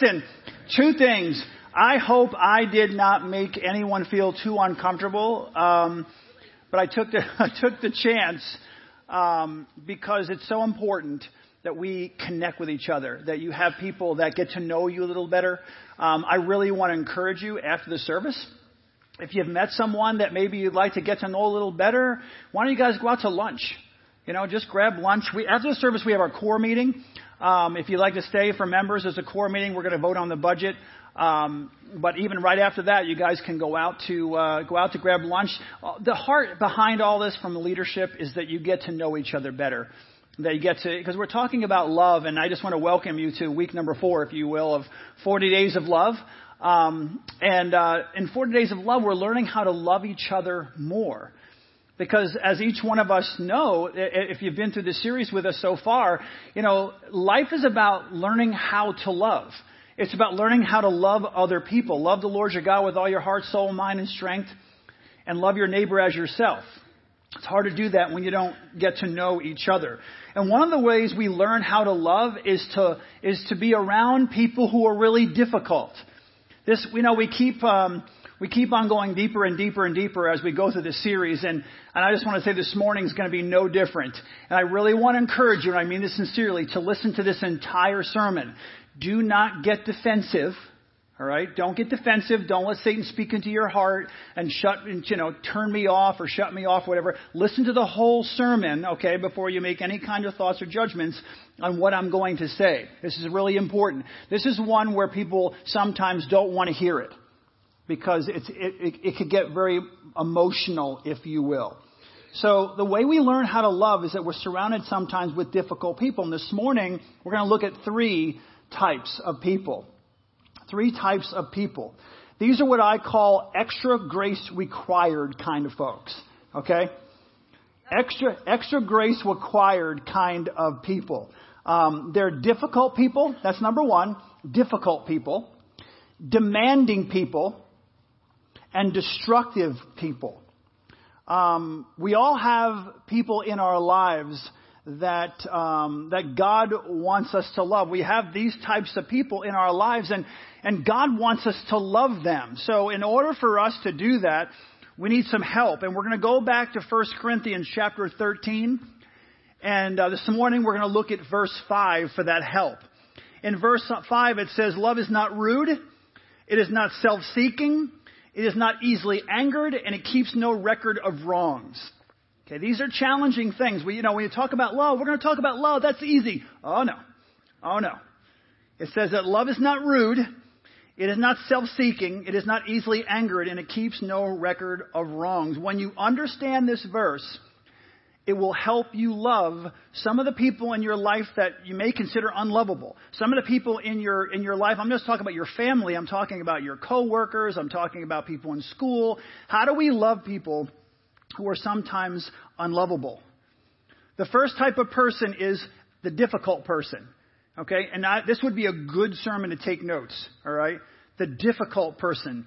listen, two things. I hope I did not make anyone feel too uncomfortable, um, but I took the I took the chance um, because it's so important that we connect with each other, that you have people that get to know you a little better. Um, I really want to encourage you after the service. If you've met someone that maybe you'd like to get to know a little better, why don't you guys go out to lunch? You know, just grab lunch. We, after the service, we have our core meeting. Um, if you'd like to stay for members, as a core meeting. We're going to vote on the budget. Um, but even right after that, you guys can go out to uh, go out to grab lunch. Uh, the heart behind all this from the leadership is that you get to know each other better. That you get to because we're talking about love, and I just want to welcome you to week number four, if you will, of 40 days of love. Um, and uh, in 40 days of love, we're learning how to love each other more. Because as each one of us know, if you've been through this series with us so far, you know, life is about learning how to love. It's about learning how to love other people. Love the Lord your God with all your heart, soul, mind, and strength, and love your neighbor as yourself. It's hard to do that when you don't get to know each other. And one of the ways we learn how to love is to, is to be around people who are really difficult. This, you know, we keep, um, we keep on going deeper and deeper and deeper as we go through this series. And, and I just want to say this morning is going to be no different. And I really want to encourage you, and I mean this sincerely, to listen to this entire sermon. Do not get defensive. All right? Don't get defensive. Don't let Satan speak into your heart and shut, you know, turn me off or shut me off, whatever. Listen to the whole sermon, okay, before you make any kind of thoughts or judgments on what I'm going to say. This is really important. This is one where people sometimes don't want to hear it because it's, it, it, it could get very emotional, if you will. So the way we learn how to love is that we're surrounded sometimes with difficult people. And this morning, we're going to look at three types of people. Three types of people. These are what I call extra grace required kind of folks. Okay? Extra, extra grace required kind of people. Um, they're difficult people. That's number one. Difficult people. Demanding people. And destructive people. Um, we all have people in our lives that um, that God wants us to love. We have these types of people in our lives, and and God wants us to love them. So, in order for us to do that, we need some help, and we're going to go back to 1 Corinthians chapter 13, and uh, this morning we're going to look at verse five for that help. In verse five, it says, "Love is not rude; it is not self-seeking." It is not easily angered, and it keeps no record of wrongs. Okay, these are challenging things. We, you know, when you talk about love, we're going to talk about love. That's easy. Oh no. Oh no. It says that love is not rude. It is not self-seeking. It is not easily angered, and it keeps no record of wrongs. When you understand this verse, it will help you love some of the people in your life that you may consider unlovable. Some of the people in your in your life, I'm just talking about your family, I'm talking about your coworkers, I'm talking about people in school. How do we love people who are sometimes unlovable. The first type of person is the difficult person. Okay? And I, this would be a good sermon to take notes. All right? The difficult person.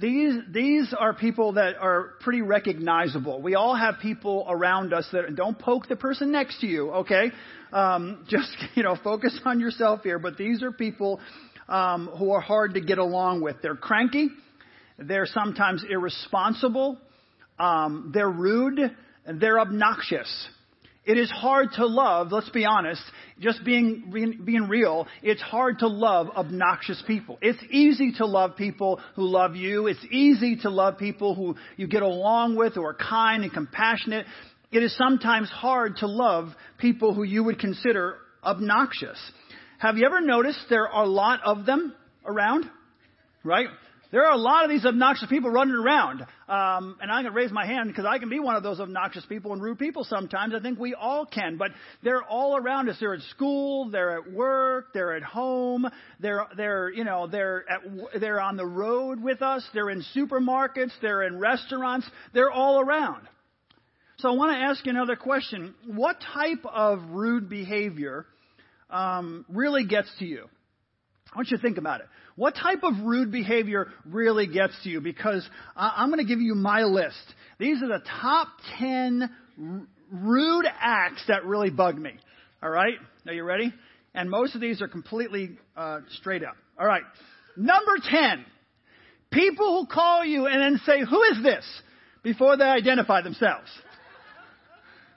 These, these are people that are pretty recognizable. We all have people around us that don't poke the person next to you, okay? Um, just, you know, focus on yourself here. But these are people um, who are hard to get along with. They're cranky. They're sometimes irresponsible. Um, they're rude and they're obnoxious. It is hard to love, let's be honest, just being, being real, it's hard to love obnoxious people. It's easy to love people who love you. It's easy to love people who you get along with, who are kind and compassionate. It is sometimes hard to love people who you would consider obnoxious. Have you ever noticed there are a lot of them around? Right? There are a lot of these obnoxious people running around. Um, and I'm going to raise my hand because I can be one of those obnoxious people and rude people sometimes. I think we all can. But they're all around us. They're at school. They're at work. They're at home. They're, they're, you know, they're at, they're on the road with us. They're in supermarkets. They're in restaurants. They're all around. So I want to ask you another question. What type of rude behavior um, really gets to you? I want you to think about it. What type of rude behavior really gets to you? Because I'm going to give you my list. These are the top 10 rude acts that really bug me. All right? Are you ready? And most of these are completely uh, straight up. All right. Number 10. People who call you and then say, Who is this? before they identify themselves.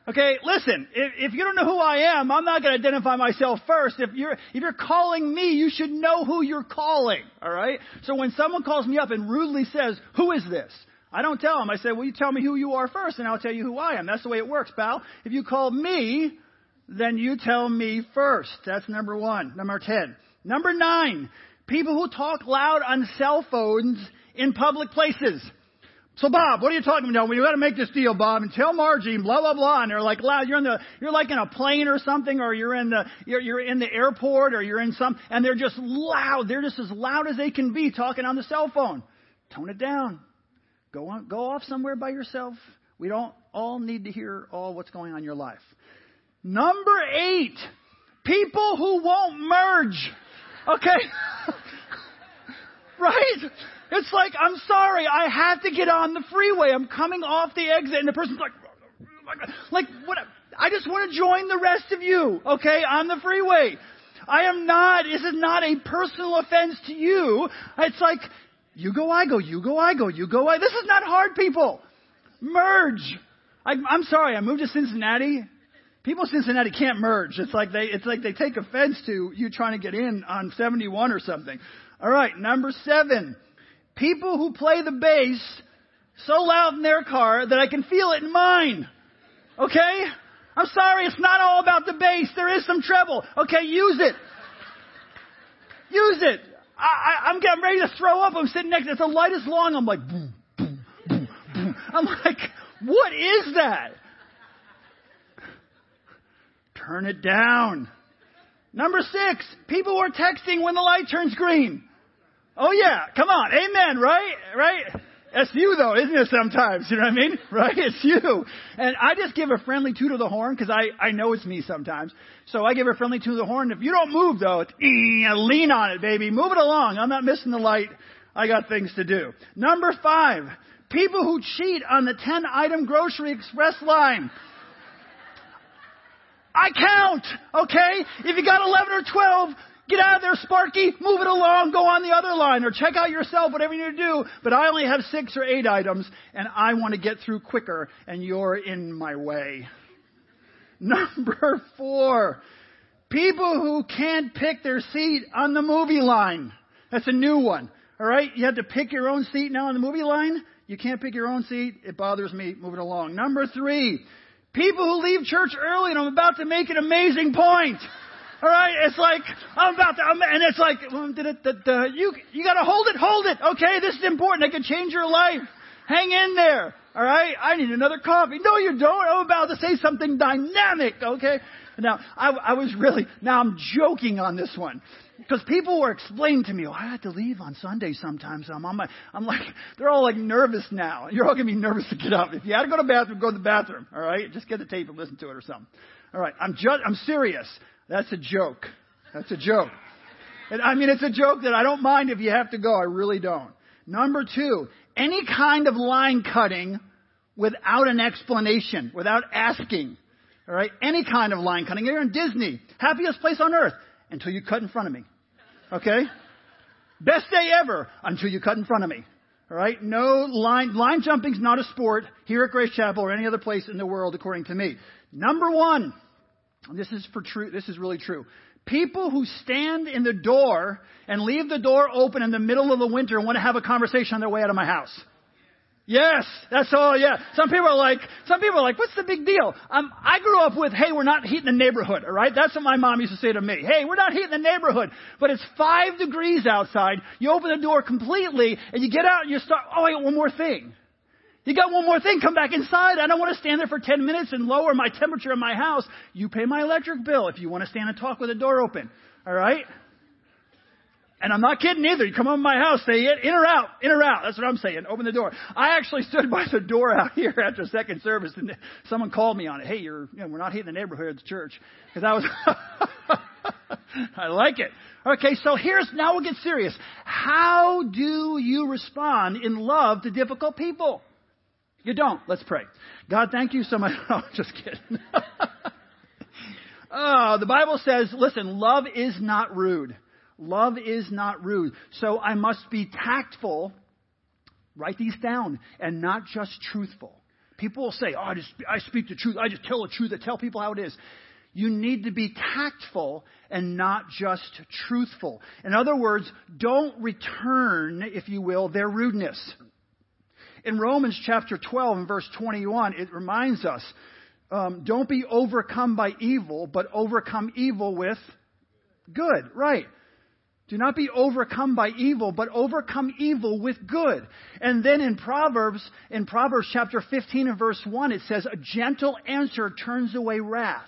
Okay, listen, if, if you don't know who I am, I'm not going to identify myself first. If you're, if you're calling me, you should know who you're calling. Alright? So when someone calls me up and rudely says, who is this? I don't tell them. I say, well, you tell me who you are first and I'll tell you who I am. That's the way it works, pal. If you call me, then you tell me first. That's number one. Number ten. Number nine. People who talk loud on cell phones in public places. So Bob, what are you talking about? You got to make this deal, Bob, and tell Margie, blah blah blah. And they're like loud. You're in the, you're like in a plane or something, or you're in the, you're, you're in the airport, or you're in some, and they're just loud. They're just as loud as they can be talking on the cell phone. Tone it down. Go on, go off somewhere by yourself. We don't all need to hear all what's going on in your life. Number eight, people who won't merge. Okay. right? It's like, I'm sorry, I have to get on the freeway. I'm coming off the exit, and the person's like, like, what? I just want to join the rest of you, okay, on the freeway. I am not, this is not a personal offense to you. It's like, you go, I go, you go, I go, you go, I. This is not hard, people. Merge. I, I'm sorry, I moved to Cincinnati. People in Cincinnati can't merge. It's like they, it's like they take offense to you trying to get in on 71 or something. All right, number seven people who play the bass so loud in their car that I can feel it in mine. Okay? I'm sorry, it's not all about the bass. There is some treble. Okay, use it. Use it. I, I'm getting ready to throw up. I'm sitting next. to It's the lightest long. I'm like, boom, boom, boom, boom. I'm like, what is that? Turn it down. Number six, people are texting when the light turns green. Oh yeah, come on, amen, right? Right? It's you though, isn't it sometimes? You know what I mean? Right? It's you. And I just give a friendly toot of the horn because I, I know it's me sometimes. So I give a friendly toot of the horn. If you don't move though, it's, lean on it, baby. Move it along. I'm not missing the light. I got things to do. Number five, people who cheat on the 10 item grocery express line. I count, okay? If you got 11 or 12, Get out of there, Sparky. Move it along. Go on the other line or check out yourself, whatever you need to do. But I only have six or eight items and I want to get through quicker and you're in my way. Number four. People who can't pick their seat on the movie line. That's a new one. All right. You have to pick your own seat now on the movie line. You can't pick your own seat. It bothers me. Move it along. Number three. People who leave church early and I'm about to make an amazing point. All right, it's like I'm about to, I'm, and it's like um, you you got to hold it, hold it. Okay, this is important. It could change your life. Hang in there. All right, I need another coffee. No, you don't. I'm about to say something dynamic. Okay. Now I, I was really now I'm joking on this one because people were explaining to me, oh, I have to leave on Sunday sometimes. I'm on my, I'm like, they're all like nervous now. You're all gonna be nervous to get up. If you had to go to the bathroom, go to the bathroom. All right, just get the tape and listen to it or something. All right, I'm just, I'm serious. That's a joke. That's a joke. And I mean, it's a joke that I don't mind if you have to go. I really don't. Number two, any kind of line cutting without an explanation, without asking. All right? Any kind of line cutting. You're in Disney. Happiest place on earth until you cut in front of me. Okay? Best day ever until you cut in front of me. All right? No line, line jumping's not a sport here at Grace Chapel or any other place in the world according to me. Number one, this is for true, this is really true. People who stand in the door and leave the door open in the middle of the winter and want to have a conversation on their way out of my house. Yes, that's all. Yeah. Some people are like, some people are like, what's the big deal? Um, I grew up with, hey, we're not heating the neighborhood. All right, that's what my mom used to say to me. Hey, we're not heating the neighborhood, but it's five degrees outside. You open the door completely, and you get out and you start. Oh, wait, one more thing. You got one more thing. Come back inside. I don't want to stand there for 10 minutes and lower my temperature in my house. You pay my electric bill if you want to stand and talk with the door open. All right? And I'm not kidding either. You come over my house, say it, in or out, in or out. That's what I'm saying. Open the door. I actually stood by the door out here after second service, and someone called me on it. Hey, you're, you know, we're not hitting the neighborhood of the church because I was. I like it. Okay, so here's now we'll get serious. How do you respond in love to difficult people? You don't. Let's pray. God, thank you so much. Oh, just kidding. Oh, the Bible says, listen, love is not rude. Love is not rude. So I must be tactful. Write these down and not just truthful. People will say, oh, I, just, I speak the truth. I just tell the truth. I tell people how it is. You need to be tactful and not just truthful. In other words, don't return, if you will, their rudeness. In Romans chapter 12 and verse 21, it reminds us um, don't be overcome by evil, but overcome evil with good. Right. Do not be overcome by evil, but overcome evil with good. And then in Proverbs, in Proverbs chapter 15 and verse 1, it says, A gentle answer turns away wrath.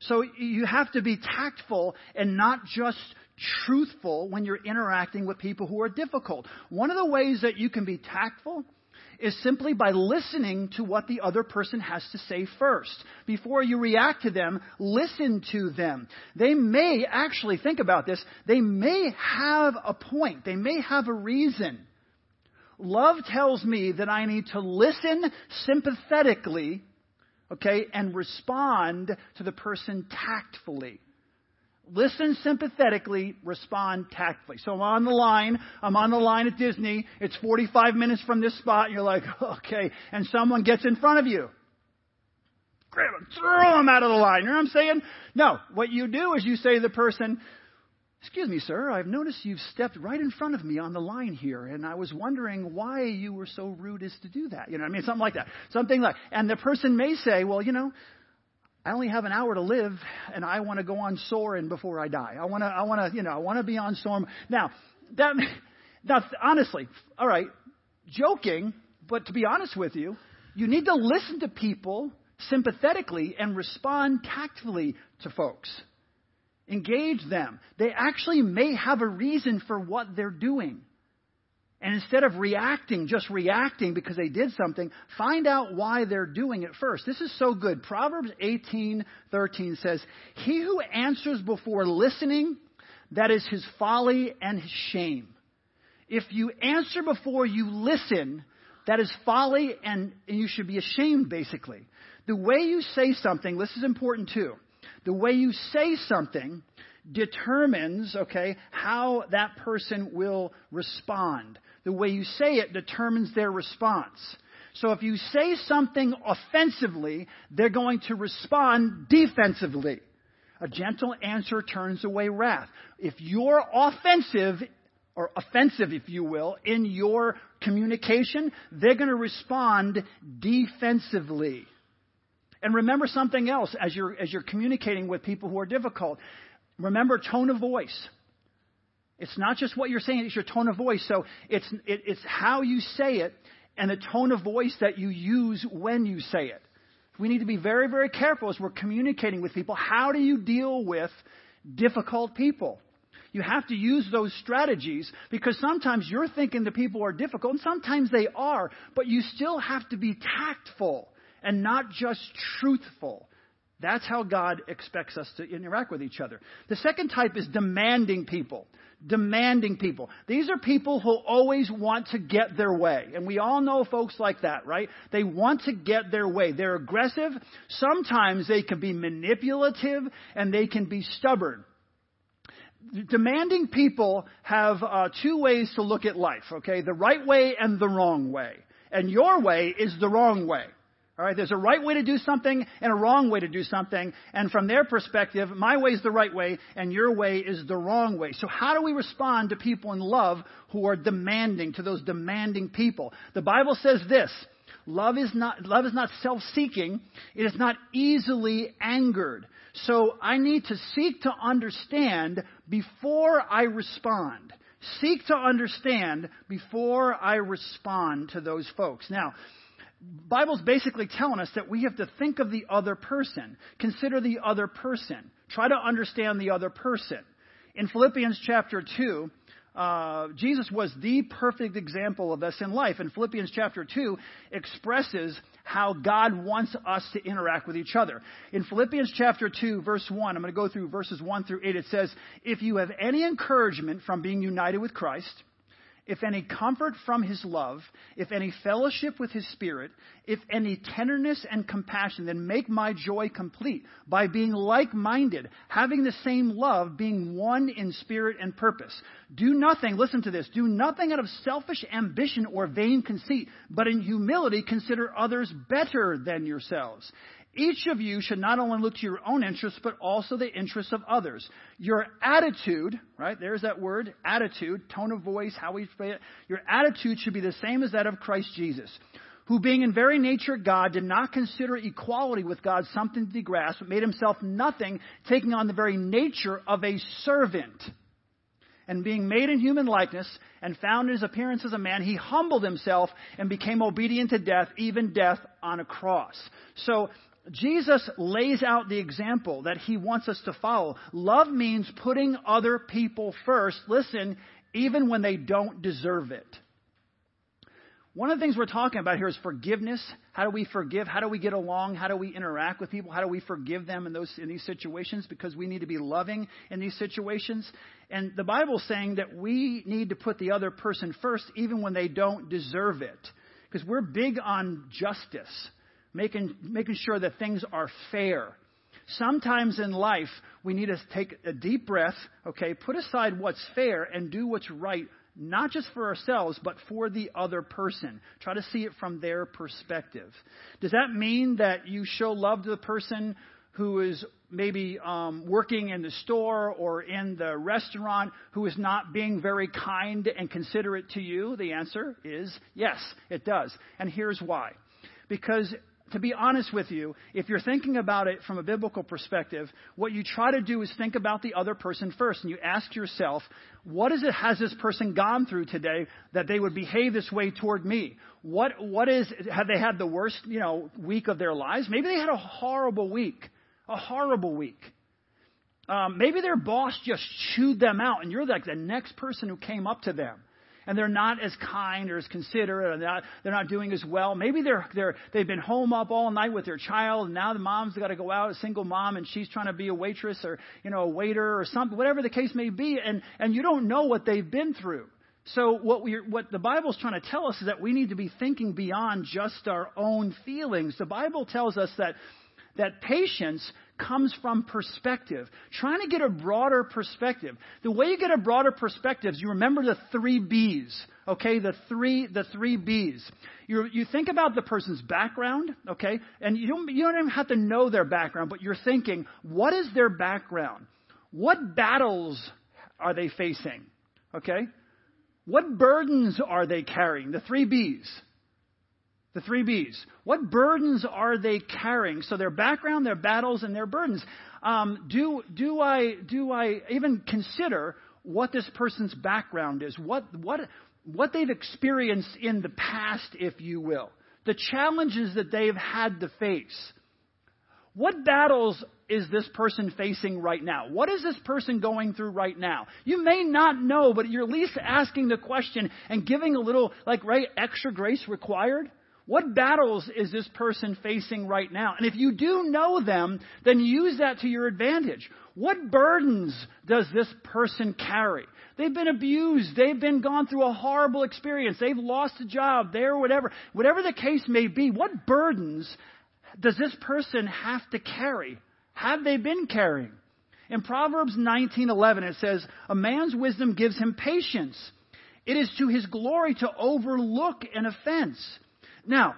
So you have to be tactful and not just truthful when you're interacting with people who are difficult. One of the ways that you can be tactful is simply by listening to what the other person has to say first. Before you react to them, listen to them. They may actually, think about this, they may have a point, they may have a reason. Love tells me that I need to listen sympathetically, okay, and respond to the person tactfully. Listen sympathetically, respond tactfully. So I'm on the line. I'm on the line at Disney. It's 45 minutes from this spot. And you're like, okay. And someone gets in front of you. Grab them, throw them out of the line. You know what I'm saying? No. What you do is you say to the person, Excuse me, sir, I've noticed you've stepped right in front of me on the line here, and I was wondering why you were so rude as to do that. You know I mean? Something like that. Something like, and the person may say, well, you know, I only have an hour to live, and I want to go on soaring before I die. I want to, I want to, you know, I want to be on storm. Now, that, now, honestly, all right, joking, but to be honest with you, you need to listen to people sympathetically and respond tactfully to folks. Engage them. They actually may have a reason for what they're doing. And instead of reacting, just reacting because they did something, find out why they're doing it first. This is so good. Proverbs 18:13 says, "He who answers before listening, that is his folly and his shame." If you answer before you listen, that is folly and, and you should be ashamed basically. The way you say something, this is important too. The way you say something determines, okay, how that person will respond the way you say it determines their response. So if you say something offensively, they're going to respond defensively. A gentle answer turns away wrath. If you're offensive, or offensive, if you will, in your communication, they're going to respond defensively. And remember something else as you're, as you're communicating with people who are difficult. Remember tone of voice. It's not just what you're saying, it's your tone of voice. So it's, it, it's how you say it and the tone of voice that you use when you say it. We need to be very, very careful as we're communicating with people. How do you deal with difficult people? You have to use those strategies because sometimes you're thinking the people are difficult, and sometimes they are, but you still have to be tactful and not just truthful. That's how God expects us to interact with each other. The second type is demanding people demanding people. These are people who always want to get their way. And we all know folks like that, right? They want to get their way. They're aggressive. Sometimes they can be manipulative and they can be stubborn. Demanding people have uh, two ways to look at life, okay? The right way and the wrong way. And your way is the wrong way. All right, there's a right way to do something and a wrong way to do something. And from their perspective, my way is the right way and your way is the wrong way. So how do we respond to people in love who are demanding, to those demanding people? The Bible says this. Love is not, love is not self-seeking. It is not easily angered. So I need to seek to understand before I respond. Seek to understand before I respond to those folks. Now, Bible's basically telling us that we have to think of the other person, consider the other person, try to understand the other person. In Philippians chapter 2, uh, Jesus was the perfect example of this in life. And Philippians chapter 2 expresses how God wants us to interact with each other. In Philippians chapter 2, verse 1, I'm going to go through verses 1 through 8. It says, If you have any encouragement from being united with Christ, if any comfort from his love, if any fellowship with his spirit, if any tenderness and compassion, then make my joy complete by being like minded, having the same love, being one in spirit and purpose. Do nothing, listen to this, do nothing out of selfish ambition or vain conceit, but in humility consider others better than yourselves. Each of you should not only look to your own interests, but also the interests of others. Your attitude, right, there's that word, attitude, tone of voice, how we say it, your attitude should be the same as that of Christ Jesus, who being in very nature God, did not consider equality with God something to be grasped, but made himself nothing, taking on the very nature of a servant. And being made in human likeness, and found in his appearance as a man, he humbled himself and became obedient to death, even death on a cross. So Jesus lays out the example that he wants us to follow. Love means putting other people first. Listen, even when they don't deserve it. One of the things we're talking about here is forgiveness. How do we forgive? How do we get along? How do we interact with people? How do we forgive them in those in these situations? Because we need to be loving in these situations. And the Bible's saying that we need to put the other person first, even when they don't deserve it. Because we're big on justice making, making sure that things are fair. Sometimes in life, we need to take a deep breath, okay, put aside what's fair and do what's right, not just for ourselves, but for the other person. Try to see it from their perspective. Does that mean that you show love to the person who is maybe um, working in the store or in the restaurant who is not being very kind and considerate to you? The answer is yes, it does. And here's why. Because to be honest with you, if you're thinking about it from a biblical perspective, what you try to do is think about the other person first. And you ask yourself, what is it has this person gone through today that they would behave this way toward me? What, what is, have they had the worst, you know, week of their lives? Maybe they had a horrible week. A horrible week. Um, maybe their boss just chewed them out and you're like the next person who came up to them and they're not as kind or as considerate, or they're not, they're not doing as well. Maybe they're, they're, they've been home up all night with their child, and now the mom's got to go out, a single mom, and she's trying to be a waitress or, you know, a waiter or something, whatever the case may be, and, and you don't know what they've been through. So what we what the Bible's trying to tell us is that we need to be thinking beyond just our own feelings. The Bible tells us that that patience comes from perspective. Trying to get a broader perspective. The way you get a broader perspective is you remember the three B's. Okay, the three the three B's. You you think about the person's background. Okay, and you don't you don't even have to know their background, but you're thinking, what is their background? What battles are they facing? Okay, what burdens are they carrying? The three B's. The three B's. What burdens are they carrying? So their background, their battles, and their burdens. Um, do do I do I even consider what this person's background is? What what what they've experienced in the past, if you will, the challenges that they've had to face. What battles is this person facing right now? What is this person going through right now? You may not know, but you're at least asking the question and giving a little, like, right, extra grace required. What battles is this person facing right now? And if you do know them, then use that to your advantage. What burdens does this person carry? They've been abused. They've been gone through a horrible experience. They've lost a job there, whatever. Whatever the case may be, what burdens does this person have to carry? Have they been carrying? In Proverbs 19:11 it says, "A man's wisdom gives him patience. It is to his glory to overlook an offense." Now,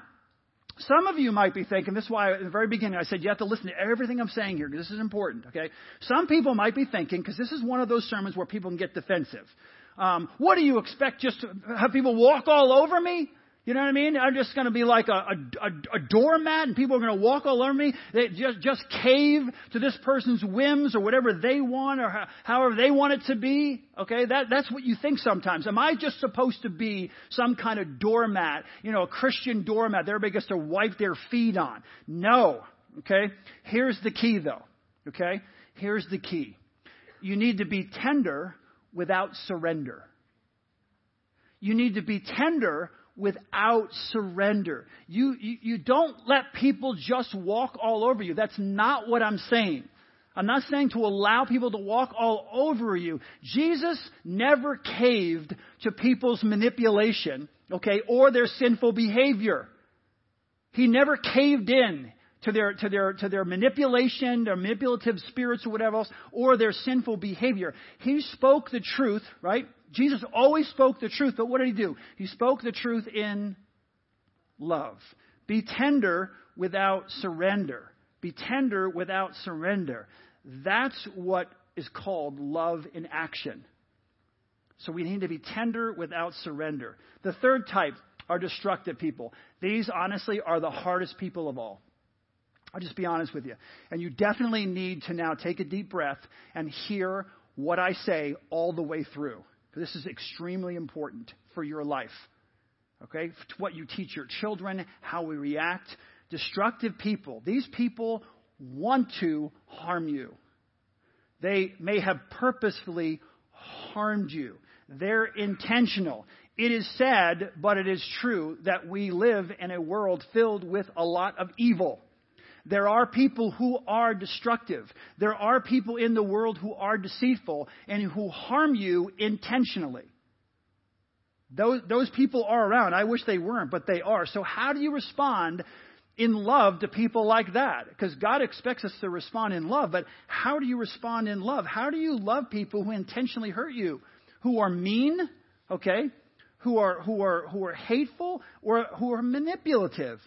some of you might be thinking, this is why at the very beginning I said you have to listen to everything I'm saying here because this is important, okay? Some people might be thinking, because this is one of those sermons where people can get defensive. Um, what do you expect just to have people walk all over me? You know what I mean? I'm just going to be like a, a, a, doormat and people are going to walk all over me. They just, just cave to this person's whims or whatever they want or how, however they want it to be. Okay? That, that's what you think sometimes. Am I just supposed to be some kind of doormat? You know, a Christian doormat that everybody gets to wipe their feet on? No. Okay? Here's the key though. Okay? Here's the key. You need to be tender without surrender. You need to be tender without surrender. You, you, you don't let people just walk all over you. That's not what I'm saying. I'm not saying to allow people to walk all over you. Jesus never caved to people's manipulation, okay, or their sinful behavior. He never caved in to their, to their, to their manipulation, their manipulative spirits or whatever else, or their sinful behavior. He spoke the truth, right? Jesus always spoke the truth, but what did he do? He spoke the truth in love. Be tender without surrender. Be tender without surrender. That's what is called love in action. So we need to be tender without surrender. The third type are destructive people. These, honestly, are the hardest people of all. I'll just be honest with you. And you definitely need to now take a deep breath and hear what I say all the way through. This is extremely important for your life. Okay? to What you teach your children, how we react. Destructive people. These people want to harm you. They may have purposefully harmed you. They're intentional. It is sad, but it is true that we live in a world filled with a lot of evil. There are people who are destructive. There are people in the world who are deceitful and who harm you intentionally. Those, those people are around. I wish they weren't, but they are. So how do you respond in love to people like that? Because God expects us to respond in love, but how do you respond in love? How do you love people who intentionally hurt you? Who are mean, okay? Who are, who are, who are hateful or who are manipulative?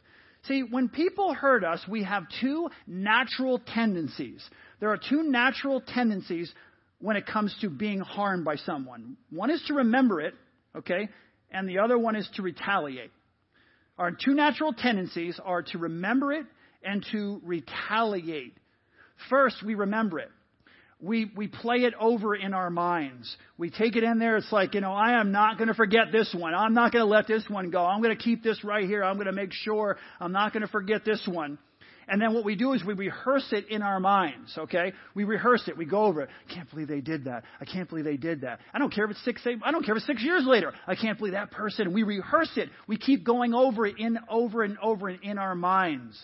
See, when people hurt us, we have two natural tendencies. There are two natural tendencies when it comes to being harmed by someone. One is to remember it, okay, and the other one is to retaliate. Our two natural tendencies are to remember it and to retaliate. First, we remember it we, we play it over in our minds. We take it in there. It's like, you know, I am not going to forget this one. I'm not going to let this one go. I'm going to keep this right here. I'm going to make sure I'm not going to forget this one. And then what we do is we rehearse it in our minds, okay? We rehearse it. We go over it. I can't believe they did that. I can't believe they did that. I don't care if it's six, eight, I don't care if it's six years later. I can't believe that person. We rehearse it. We keep going over it in, over and over and in our minds.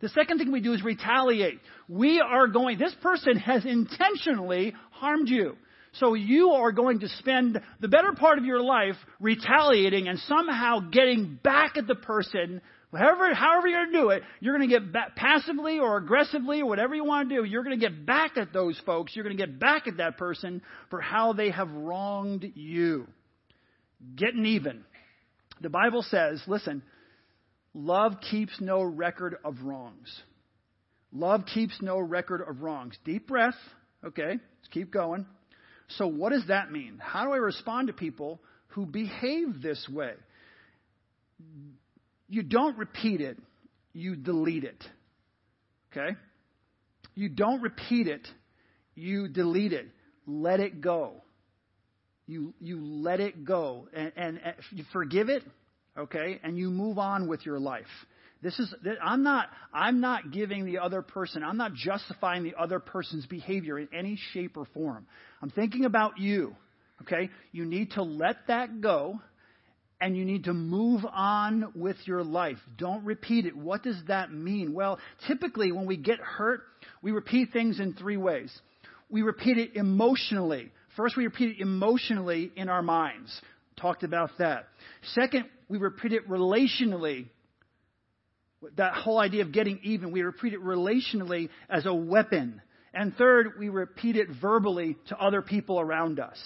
The second thing we do is retaliate. We are going, this person has intentionally harmed you. So you are going to spend the better part of your life retaliating and somehow getting back at the person. However, however you're going to do it, you're going to get back passively or aggressively or whatever you want to do. You're going to get back at those folks. You're going to get back at that person for how they have wronged you. Getting even. The Bible says, listen, Love keeps no record of wrongs. Love keeps no record of wrongs. Deep breath. Okay, let's keep going. So, what does that mean? How do I respond to people who behave this way? You don't repeat it, you delete it. Okay? You don't repeat it, you delete it. Let it go. You, you let it go. And, and, and you forgive it, okay, and you move on with your life. This is I'm not I'm not giving the other person, I'm not justifying the other person's behavior in any shape or form. I'm thinking about you. Okay? You need to let that go and you need to move on with your life. Don't repeat it. What does that mean? Well, typically when we get hurt, we repeat things in three ways. We repeat it emotionally. First, we repeat it emotionally in our minds. Talked about that. Second, we repeat it relationally. That whole idea of getting even, we repeat it relationally as a weapon. And third, we repeat it verbally to other people around us.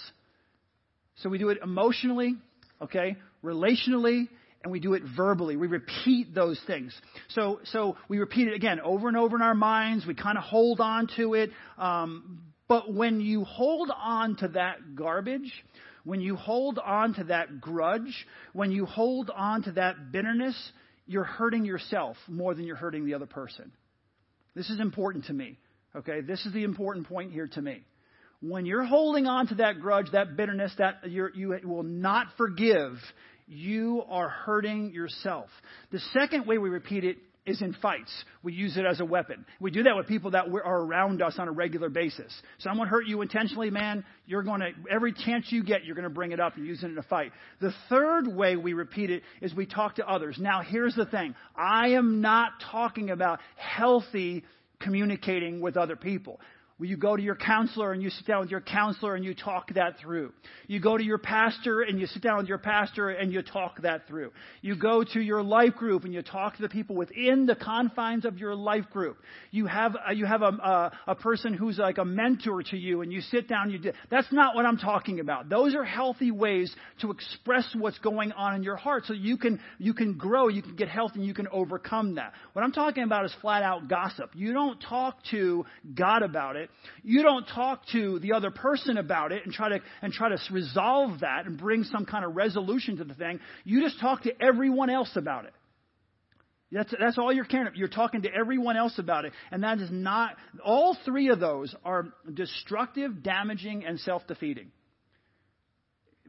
So we do it emotionally, okay, relationally, and we do it verbally. We repeat those things. So, so we repeat it again over and over in our minds. We kind of hold on to it. Um, but when you hold on to that garbage, when you hold on to that grudge, when you hold on to that bitterness, you're hurting yourself more than you're hurting the other person. This is important to me. Okay? This is the important point here to me. When you're holding on to that grudge, that bitterness, that you will not forgive, you are hurting yourself. The second way we repeat it is in fights. We use it as a weapon. We do that with people that are around us on a regular basis. Someone hurt you intentionally, man, you're going to, every chance you get, you're going to bring it up and use it in a fight. The third way we repeat it is we talk to others. Now, here's the thing. I am not talking about healthy communicating with other people. You go to your counselor and you sit down with your counselor and you talk that through. You go to your pastor and you sit down with your pastor and you talk that through. You go to your life group and you talk to the people within the confines of your life group. You have a, you have a, a, a person who's like a mentor to you and you sit down. And you do, that's not what I'm talking about. Those are healthy ways to express what's going on in your heart, so you can you can grow, you can get healthy, and you can overcome that. What I'm talking about is flat out gossip. You don't talk to God about it. You don't talk to the other person about it and try to and try to resolve that and bring some kind of resolution to the thing. You just talk to everyone else about it. That's, that's all you're caring about. You're talking to everyone else about it. And that is not, all three of those are destructive, damaging, and self defeating.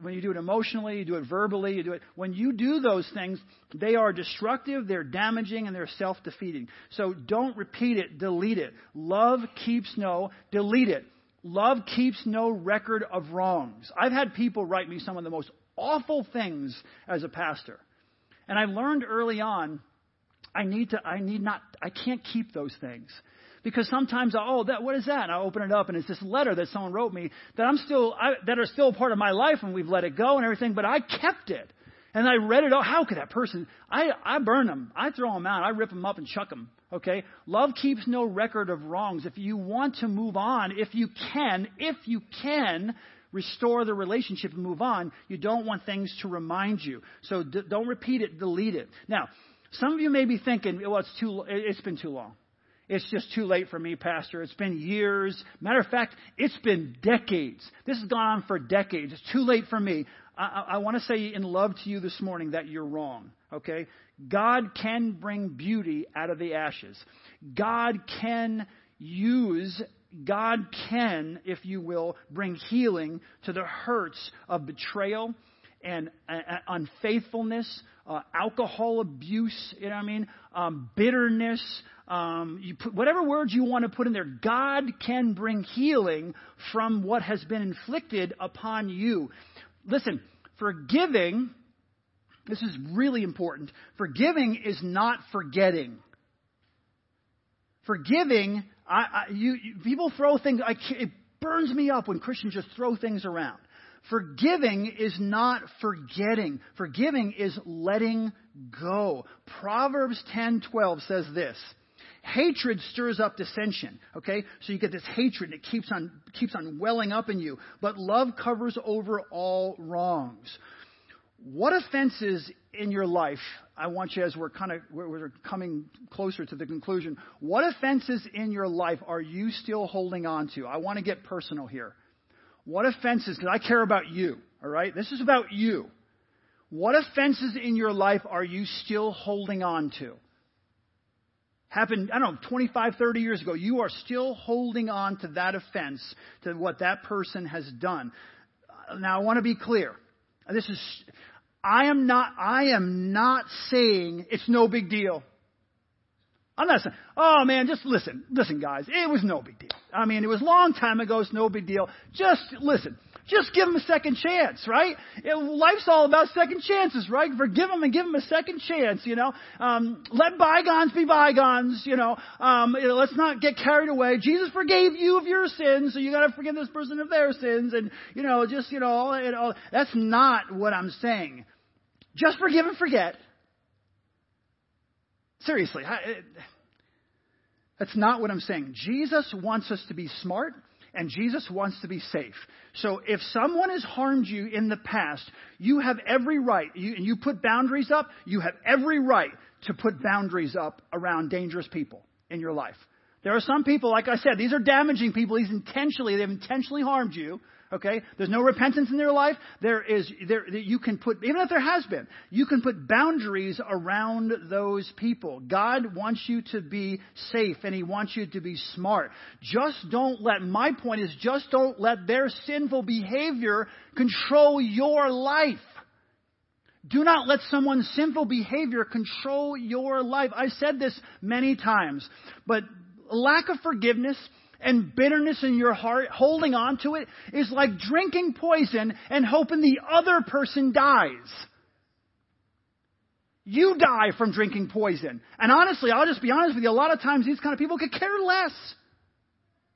When you do it emotionally, you do it verbally, you do it. When you do those things, they are destructive, they're damaging, and they're self defeating. So don't repeat it, delete it. Love keeps no, delete it. Love keeps no record of wrongs. I've had people write me some of the most awful things as a pastor. And I learned early on, I need to, I need not, I can't keep those things. Because sometimes, oh, that, what is that? And I open it up and it's this letter that someone wrote me that I'm still, I, that are still part of my life and we've let it go and everything, but I kept it. And I read it. Oh, how could that person? I, I burn them. I throw them out. I rip them up and chuck them. Okay? Love keeps no record of wrongs. If you want to move on, if you can, if you can, restore the relationship and move on, you don't want things to remind you. So d- don't repeat it, delete it. Now, some of you may be thinking, well, it's too, it's been too long. It's just too late for me, Pastor. It's been years. Matter of fact, it's been decades. This has gone on for decades. It's too late for me. I, I, I want to say in love to you this morning that you're wrong. Okay? God can bring beauty out of the ashes. God can use God can, if you will, bring healing to the hurts of betrayal and uh, unfaithfulness, uh, alcohol abuse, you know what I mean? Um, bitterness, um, you put whatever words you want to put in there. God can bring healing from what has been inflicted upon you. Listen, forgiving, this is really important. Forgiving is not forgetting. Forgiving, I, I, you, you, people throw things. I, it burns me up when Christians just throw things around. Forgiving is not forgetting. Forgiving is letting go. Proverbs 10:12 says this. Hatred stirs up dissension. Okay? So you get this hatred and it keeps on keeps on welling up in you. But love covers over all wrongs. What offenses in your life, I want you as we're kind of we're coming closer to the conclusion, what offenses in your life are you still holding on to? I want to get personal here. What offenses, because I care about you, all right? This is about you. What offenses in your life are you still holding on to? Happened, I don't know, 25, 30 years ago. You are still holding on to that offense, to what that person has done. Now, I want to be clear. This is, I am not, I am not saying it's no big deal. I'm not saying, oh man, just listen, listen guys, it was no big deal. I mean, it was a long time ago, it's no big deal. Just listen. Just give them a second chance, right? It, life's all about second chances, right? Forgive them and give them a second chance, you know. Um, let bygones be bygones, you know. Um, you know. Let's not get carried away. Jesus forgave you of your sins, so you got to forgive this person of their sins, and you know, just you know, all, you know, that's not what I'm saying. Just forgive and forget. Seriously, i that's not what I'm saying. Jesus wants us to be smart and Jesus wants to be safe. So if someone has harmed you in the past, you have every right, you, and you put boundaries up, you have every right to put boundaries up around dangerous people in your life. There are some people, like I said, these are damaging people. These intentionally, they've intentionally harmed you. Okay? There's no repentance in their life. There is, there, you can put, even if there has been, you can put boundaries around those people. God wants you to be safe and He wants you to be smart. Just don't let, my point is just don't let their sinful behavior control your life. Do not let someone's sinful behavior control your life. I've said this many times, but lack of forgiveness and bitterness in your heart, holding on to it, is like drinking poison and hoping the other person dies. You die from drinking poison. And honestly, I'll just be honest with you, a lot of times these kind of people could care less.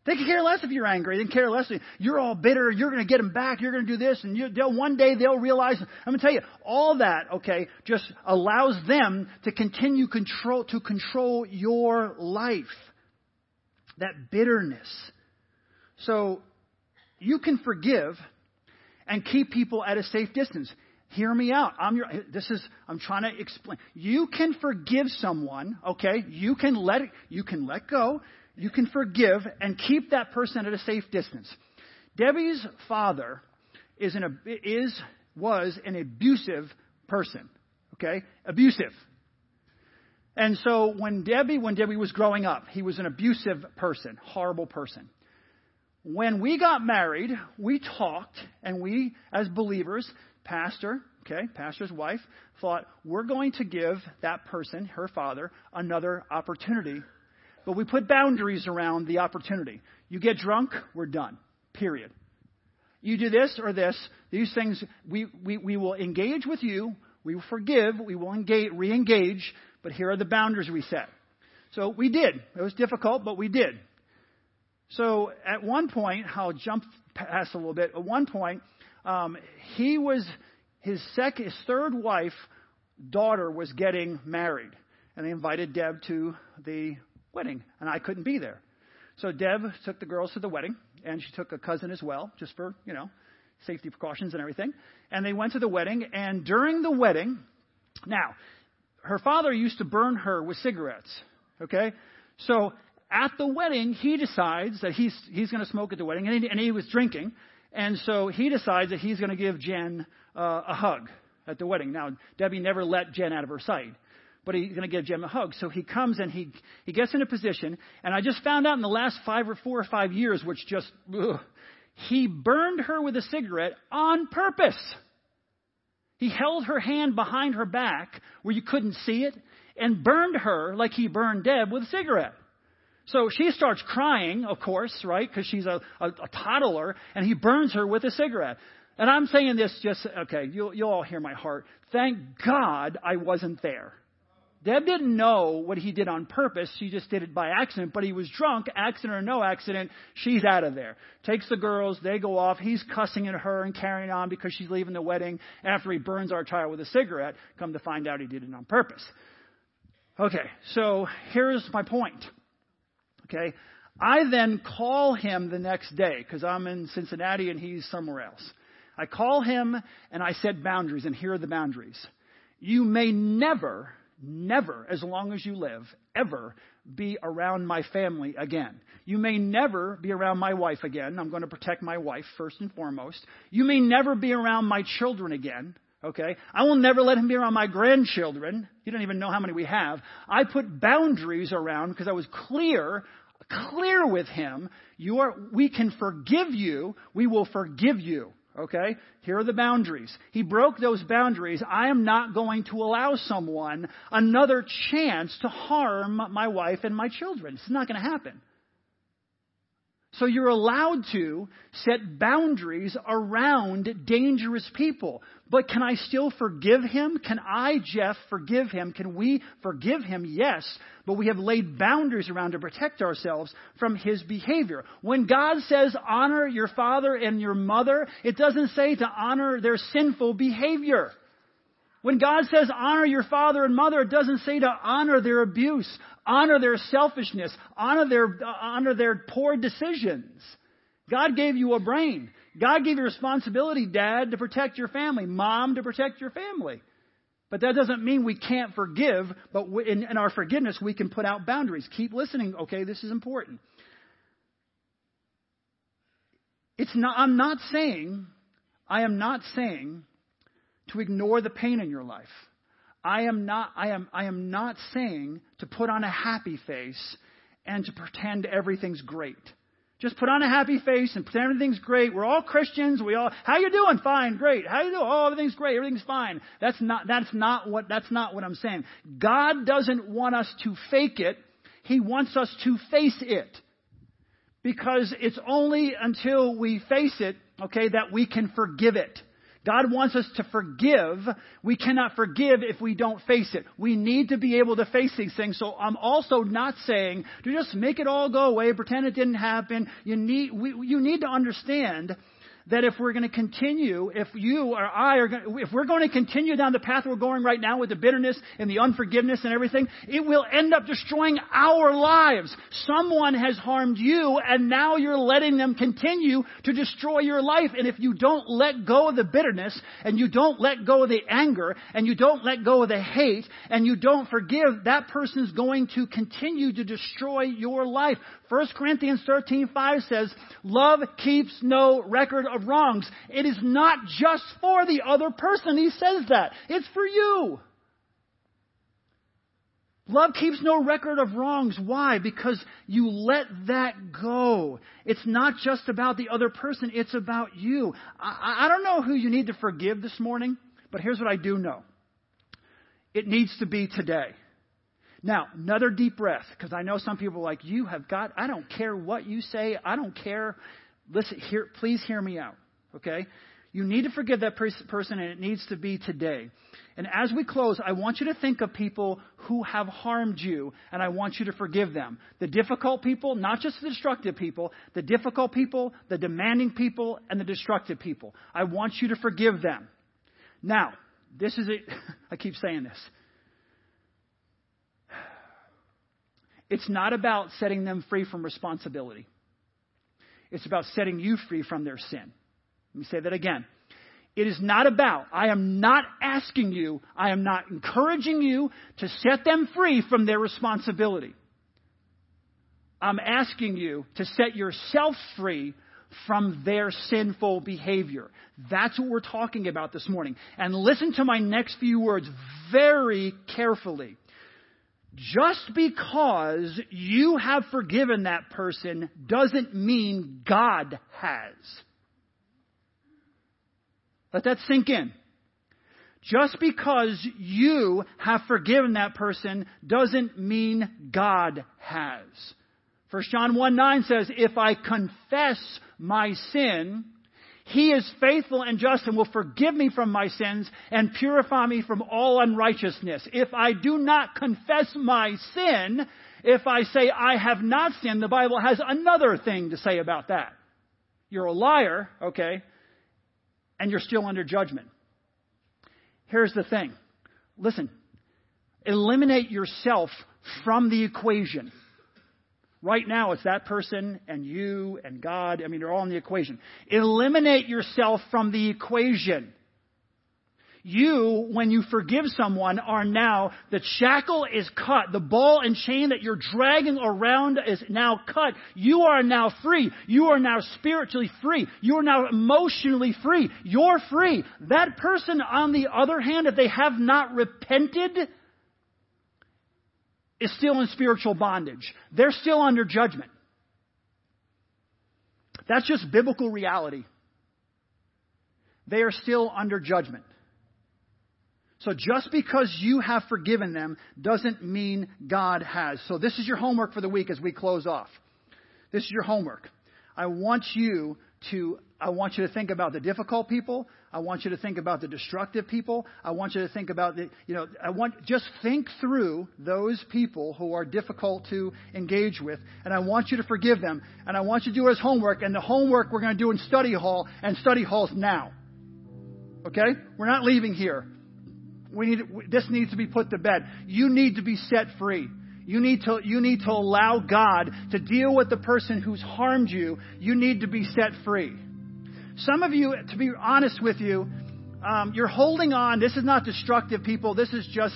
They could care less if you're angry. They can care less. You're all bitter. You're going to get them back. You're going to do this, and you, they'll, one day they'll realize. I'm going to tell you, all that, okay, just allows them to continue control to control your life. That bitterness. So you can forgive and keep people at a safe distance. Hear me out. I'm your, this is, I'm trying to explain. You can forgive someone, okay? You can let, you can let go. You can forgive and keep that person at a safe distance. Debbie's father is an, is, was an abusive person, okay? Abusive. And so when Debbie, when Debbie was growing up, he was an abusive person, horrible person. When we got married, we talked and we, as believers, pastor, okay, pastor's wife, thought, we're going to give that person, her father, another opportunity. But we put boundaries around the opportunity. You get drunk, we're done. Period. You do this or this, these things, we, we, we will engage with you, we will forgive, we will engage, re engage, but here are the boundaries we set. So we did. It was difficult, but we did. So at one point, I'll jump past a little bit. At one point, um, he was his second, his third wife, daughter was getting married, and they invited Deb to the wedding, and I couldn't be there. So Deb took the girls to the wedding, and she took a cousin as well, just for you know safety precautions and everything. And they went to the wedding, and during the wedding, now her father used to burn her with cigarettes. Okay, so at the wedding, he decides that he's he's going to smoke at the wedding, and he, and he was drinking. And so he decides that he's going to give Jen uh, a hug at the wedding. Now, Debbie never let Jen out of her sight, but he's going to give Jen a hug. So he comes and he, he gets in a position, and I just found out in the last five or four or five years, which just, ugh, he burned her with a cigarette on purpose. He held her hand behind her back where you couldn't see it and burned her like he burned Deb with a cigarette. So she starts crying, of course, right? Because she's a, a, a, toddler, and he burns her with a cigarette. And I'm saying this just, okay, you'll, you'll all hear my heart. Thank God I wasn't there. Deb didn't know what he did on purpose. She just did it by accident. But he was drunk, accident or no accident. She's out of there. Takes the girls. They go off. He's cussing at her and carrying on because she's leaving the wedding after he burns our child with a cigarette. Come to find out he did it on purpose. Okay, so here's my point. Okay? I then call him the next day because I'm in Cincinnati and he's somewhere else. I call him and I set boundaries, and here are the boundaries. You may never, never, as long as you live, ever be around my family again. You may never be around my wife again. I'm going to protect my wife first and foremost. You may never be around my children again. Okay? I will never let him be around my grandchildren. You don't even know how many we have. I put boundaries around because I was clear, clear with him. You are, we can forgive you. We will forgive you. Okay? Here are the boundaries. He broke those boundaries. I am not going to allow someone another chance to harm my wife and my children. It's not going to happen. So you're allowed to set boundaries around dangerous people. But can I still forgive him? Can I, Jeff, forgive him? Can we forgive him? Yes. But we have laid boundaries around to protect ourselves from his behavior. When God says honor your father and your mother, it doesn't say to honor their sinful behavior. When God says honor your father and mother, it doesn't say to honor their abuse, honor their selfishness, honor their, uh, honor their poor decisions. God gave you a brain. God gave you responsibility, dad, to protect your family, mom, to protect your family. But that doesn't mean we can't forgive, but in, in our forgiveness, we can put out boundaries. Keep listening, okay? This is important. It's not, I'm not saying, I am not saying to ignore the pain in your life. I am not, I am, I am not saying to put on a happy face and to pretend everything's great. Just put on a happy face and pretend everything's great. We're all Christians. We all, how you doing? Fine, great. How you doing? Oh, everything's great. Everything's fine. That's not, that's not what, that's not what I'm saying. God doesn't want us to fake it. He wants us to face it. Because it's only until we face it, okay, that we can forgive it. God wants us to forgive. We cannot forgive if we don't face it. We need to be able to face these things. So I'm also not saying to just make it all go away, pretend it didn't happen. You need, we, you need to understand that if we're going to continue, if you or I are going, if we're going to continue down the path we're going right now with the bitterness and the unforgiveness and everything, it will end up destroying our lives. Someone has harmed you and now you're letting them continue to destroy your life. And if you don't let go of the bitterness and you don't let go of the anger and you don't let go of the hate and you don't forgive, that person is going to continue to destroy your life. 1 Corinthians 13:5 says, "Love keeps no record wrongs." It is not just for the other person. He says that. It's for you. Love keeps no record of wrongs. Why? Because you let that go. It's not just about the other person, it's about you. I, I don't know who you need to forgive this morning, but here's what I do know it needs to be today. Now, another deep breath, because I know some people are like, you have got, I don't care what you say, I don't care. Listen, here, please hear me out, okay? You need to forgive that person, and it needs to be today. And as we close, I want you to think of people who have harmed you, and I want you to forgive them. The difficult people, not just the destructive people, the difficult people, the demanding people, and the destructive people. I want you to forgive them. Now, this is it. I keep saying this. It's not about setting them free from responsibility. It's about setting you free from their sin. Let me say that again. It is not about, I am not asking you, I am not encouraging you to set them free from their responsibility. I'm asking you to set yourself free from their sinful behavior. That's what we're talking about this morning. And listen to my next few words very carefully. Just because you have forgiven that person doesn't mean God has. Let that sink in. Just because you have forgiven that person doesn't mean God has. 1 John 1 9 says, If I confess my sin, he is faithful and just and will forgive me from my sins and purify me from all unrighteousness. If I do not confess my sin, if I say I have not sinned, the Bible has another thing to say about that. You're a liar, okay, and you're still under judgment. Here's the thing. Listen, eliminate yourself from the equation. Right now, it's that person and you and God. I mean, they're all in the equation. Eliminate yourself from the equation. You, when you forgive someone, are now, the shackle is cut. The ball and chain that you're dragging around is now cut. You are now free. You are now spiritually free. You are now emotionally free. You're free. That person, on the other hand, if they have not repented, is still in spiritual bondage. They're still under judgment. That's just biblical reality. They are still under judgment. So just because you have forgiven them doesn't mean God has. So this is your homework for the week as we close off. This is your homework. I want you to I want you to think about the difficult people. I want you to think about the destructive people. I want you to think about the, you know, I want, just think through those people who are difficult to engage with, and I want you to forgive them, and I want you to do as homework, and the homework we're going to do in study hall, and study halls now. Okay? We're not leaving here. We need, this needs to be put to bed. You need to be set free. You need to, you need to allow God to deal with the person who's harmed you. You need to be set free. Some of you, to be honest with you, um, you're holding on. This is not destructive, people. This is just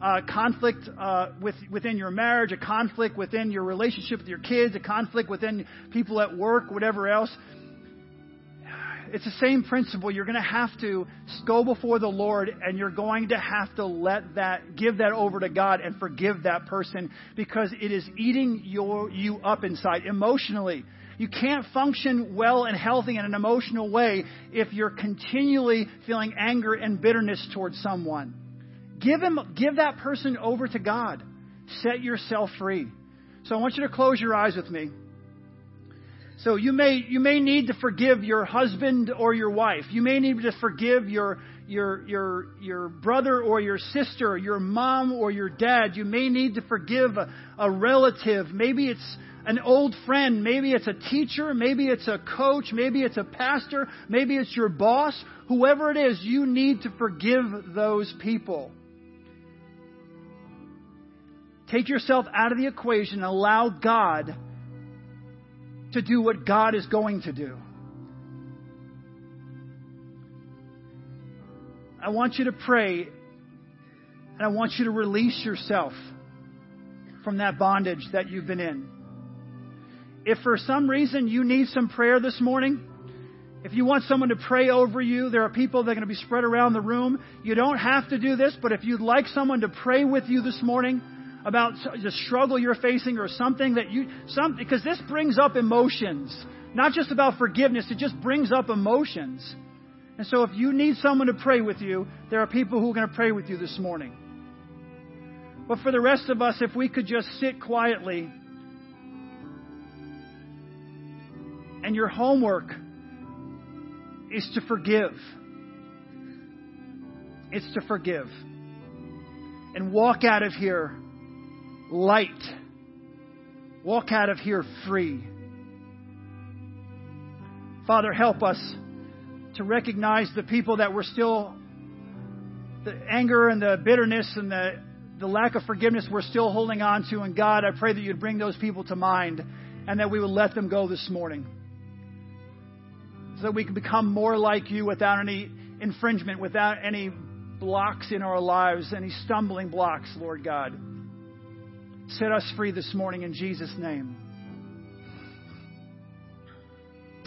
uh, conflict uh, with, within your marriage, a conflict within your relationship with your kids, a conflict within people at work, whatever else. It's the same principle. You're going to have to go before the Lord and you're going to have to let that, give that over to God and forgive that person because it is eating your, you up inside emotionally. You can't function well and healthy in an emotional way if you're continually feeling anger and bitterness towards someone. Give him, give that person over to God. Set yourself free. So I want you to close your eyes with me. So you may you may need to forgive your husband or your wife. You may need to forgive your your your your brother or your sister, your mom or your dad. You may need to forgive a, a relative. Maybe it's an old friend, maybe it's a teacher, maybe it's a coach, maybe it's a pastor, maybe it's your boss. Whoever it is, you need to forgive those people. Take yourself out of the equation allow God to do what God is going to do. I want you to pray and I want you to release yourself from that bondage that you've been in. If for some reason you need some prayer this morning, if you want someone to pray over you, there are people that are going to be spread around the room. You don't have to do this, but if you'd like someone to pray with you this morning, about the struggle you're facing or something that you some because this brings up emotions. Not just about forgiveness it just brings up emotions. And so if you need someone to pray with you there are people who are going to pray with you this morning. But for the rest of us if we could just sit quietly and your homework is to forgive it's to forgive and walk out of here light. Walk out of here free. Father, help us to recognize the people that we're still, the anger and the bitterness and the, the lack of forgiveness we're still holding on to. And God, I pray that you'd bring those people to mind and that we would let them go this morning. So that we can become more like you without any infringement, without any blocks in our lives, any stumbling blocks, Lord God. Set us free this morning in Jesus' name.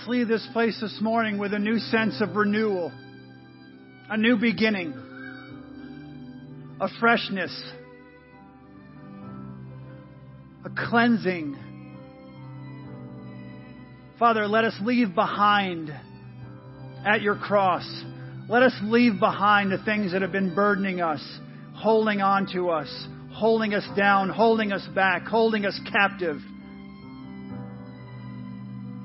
Leave this place this morning with a new sense of renewal, a new beginning, a freshness, a cleansing. Father, let us leave behind at your cross. Let us leave behind the things that have been burdening us, holding on to us, holding us down, holding us back, holding us captive.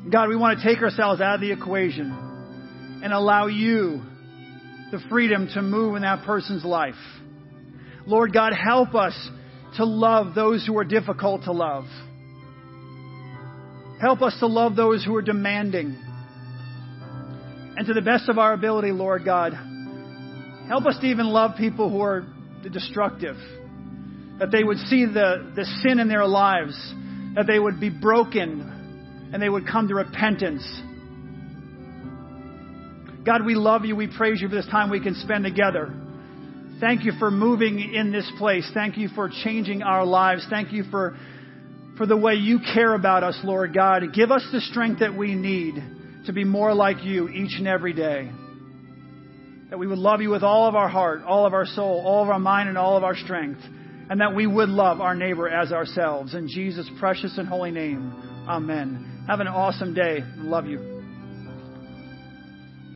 God, we want to take ourselves out of the equation and allow you the freedom to move in that person's life. Lord God, help us to love those who are difficult to love. Help us to love those who are demanding. And to the best of our ability, Lord God, help us to even love people who are destructive that they would see the, the sin in their lives, that they would be broken, and they would come to repentance. God, we love you. We praise you for this time we can spend together. Thank you for moving in this place. Thank you for changing our lives. Thank you for, for the way you care about us, Lord God. Give us the strength that we need to be more like you each and every day. That we would love you with all of our heart, all of our soul, all of our mind, and all of our strength and that we would love our neighbor as ourselves. In Jesus' precious and holy name, amen. Have an awesome day. Love you.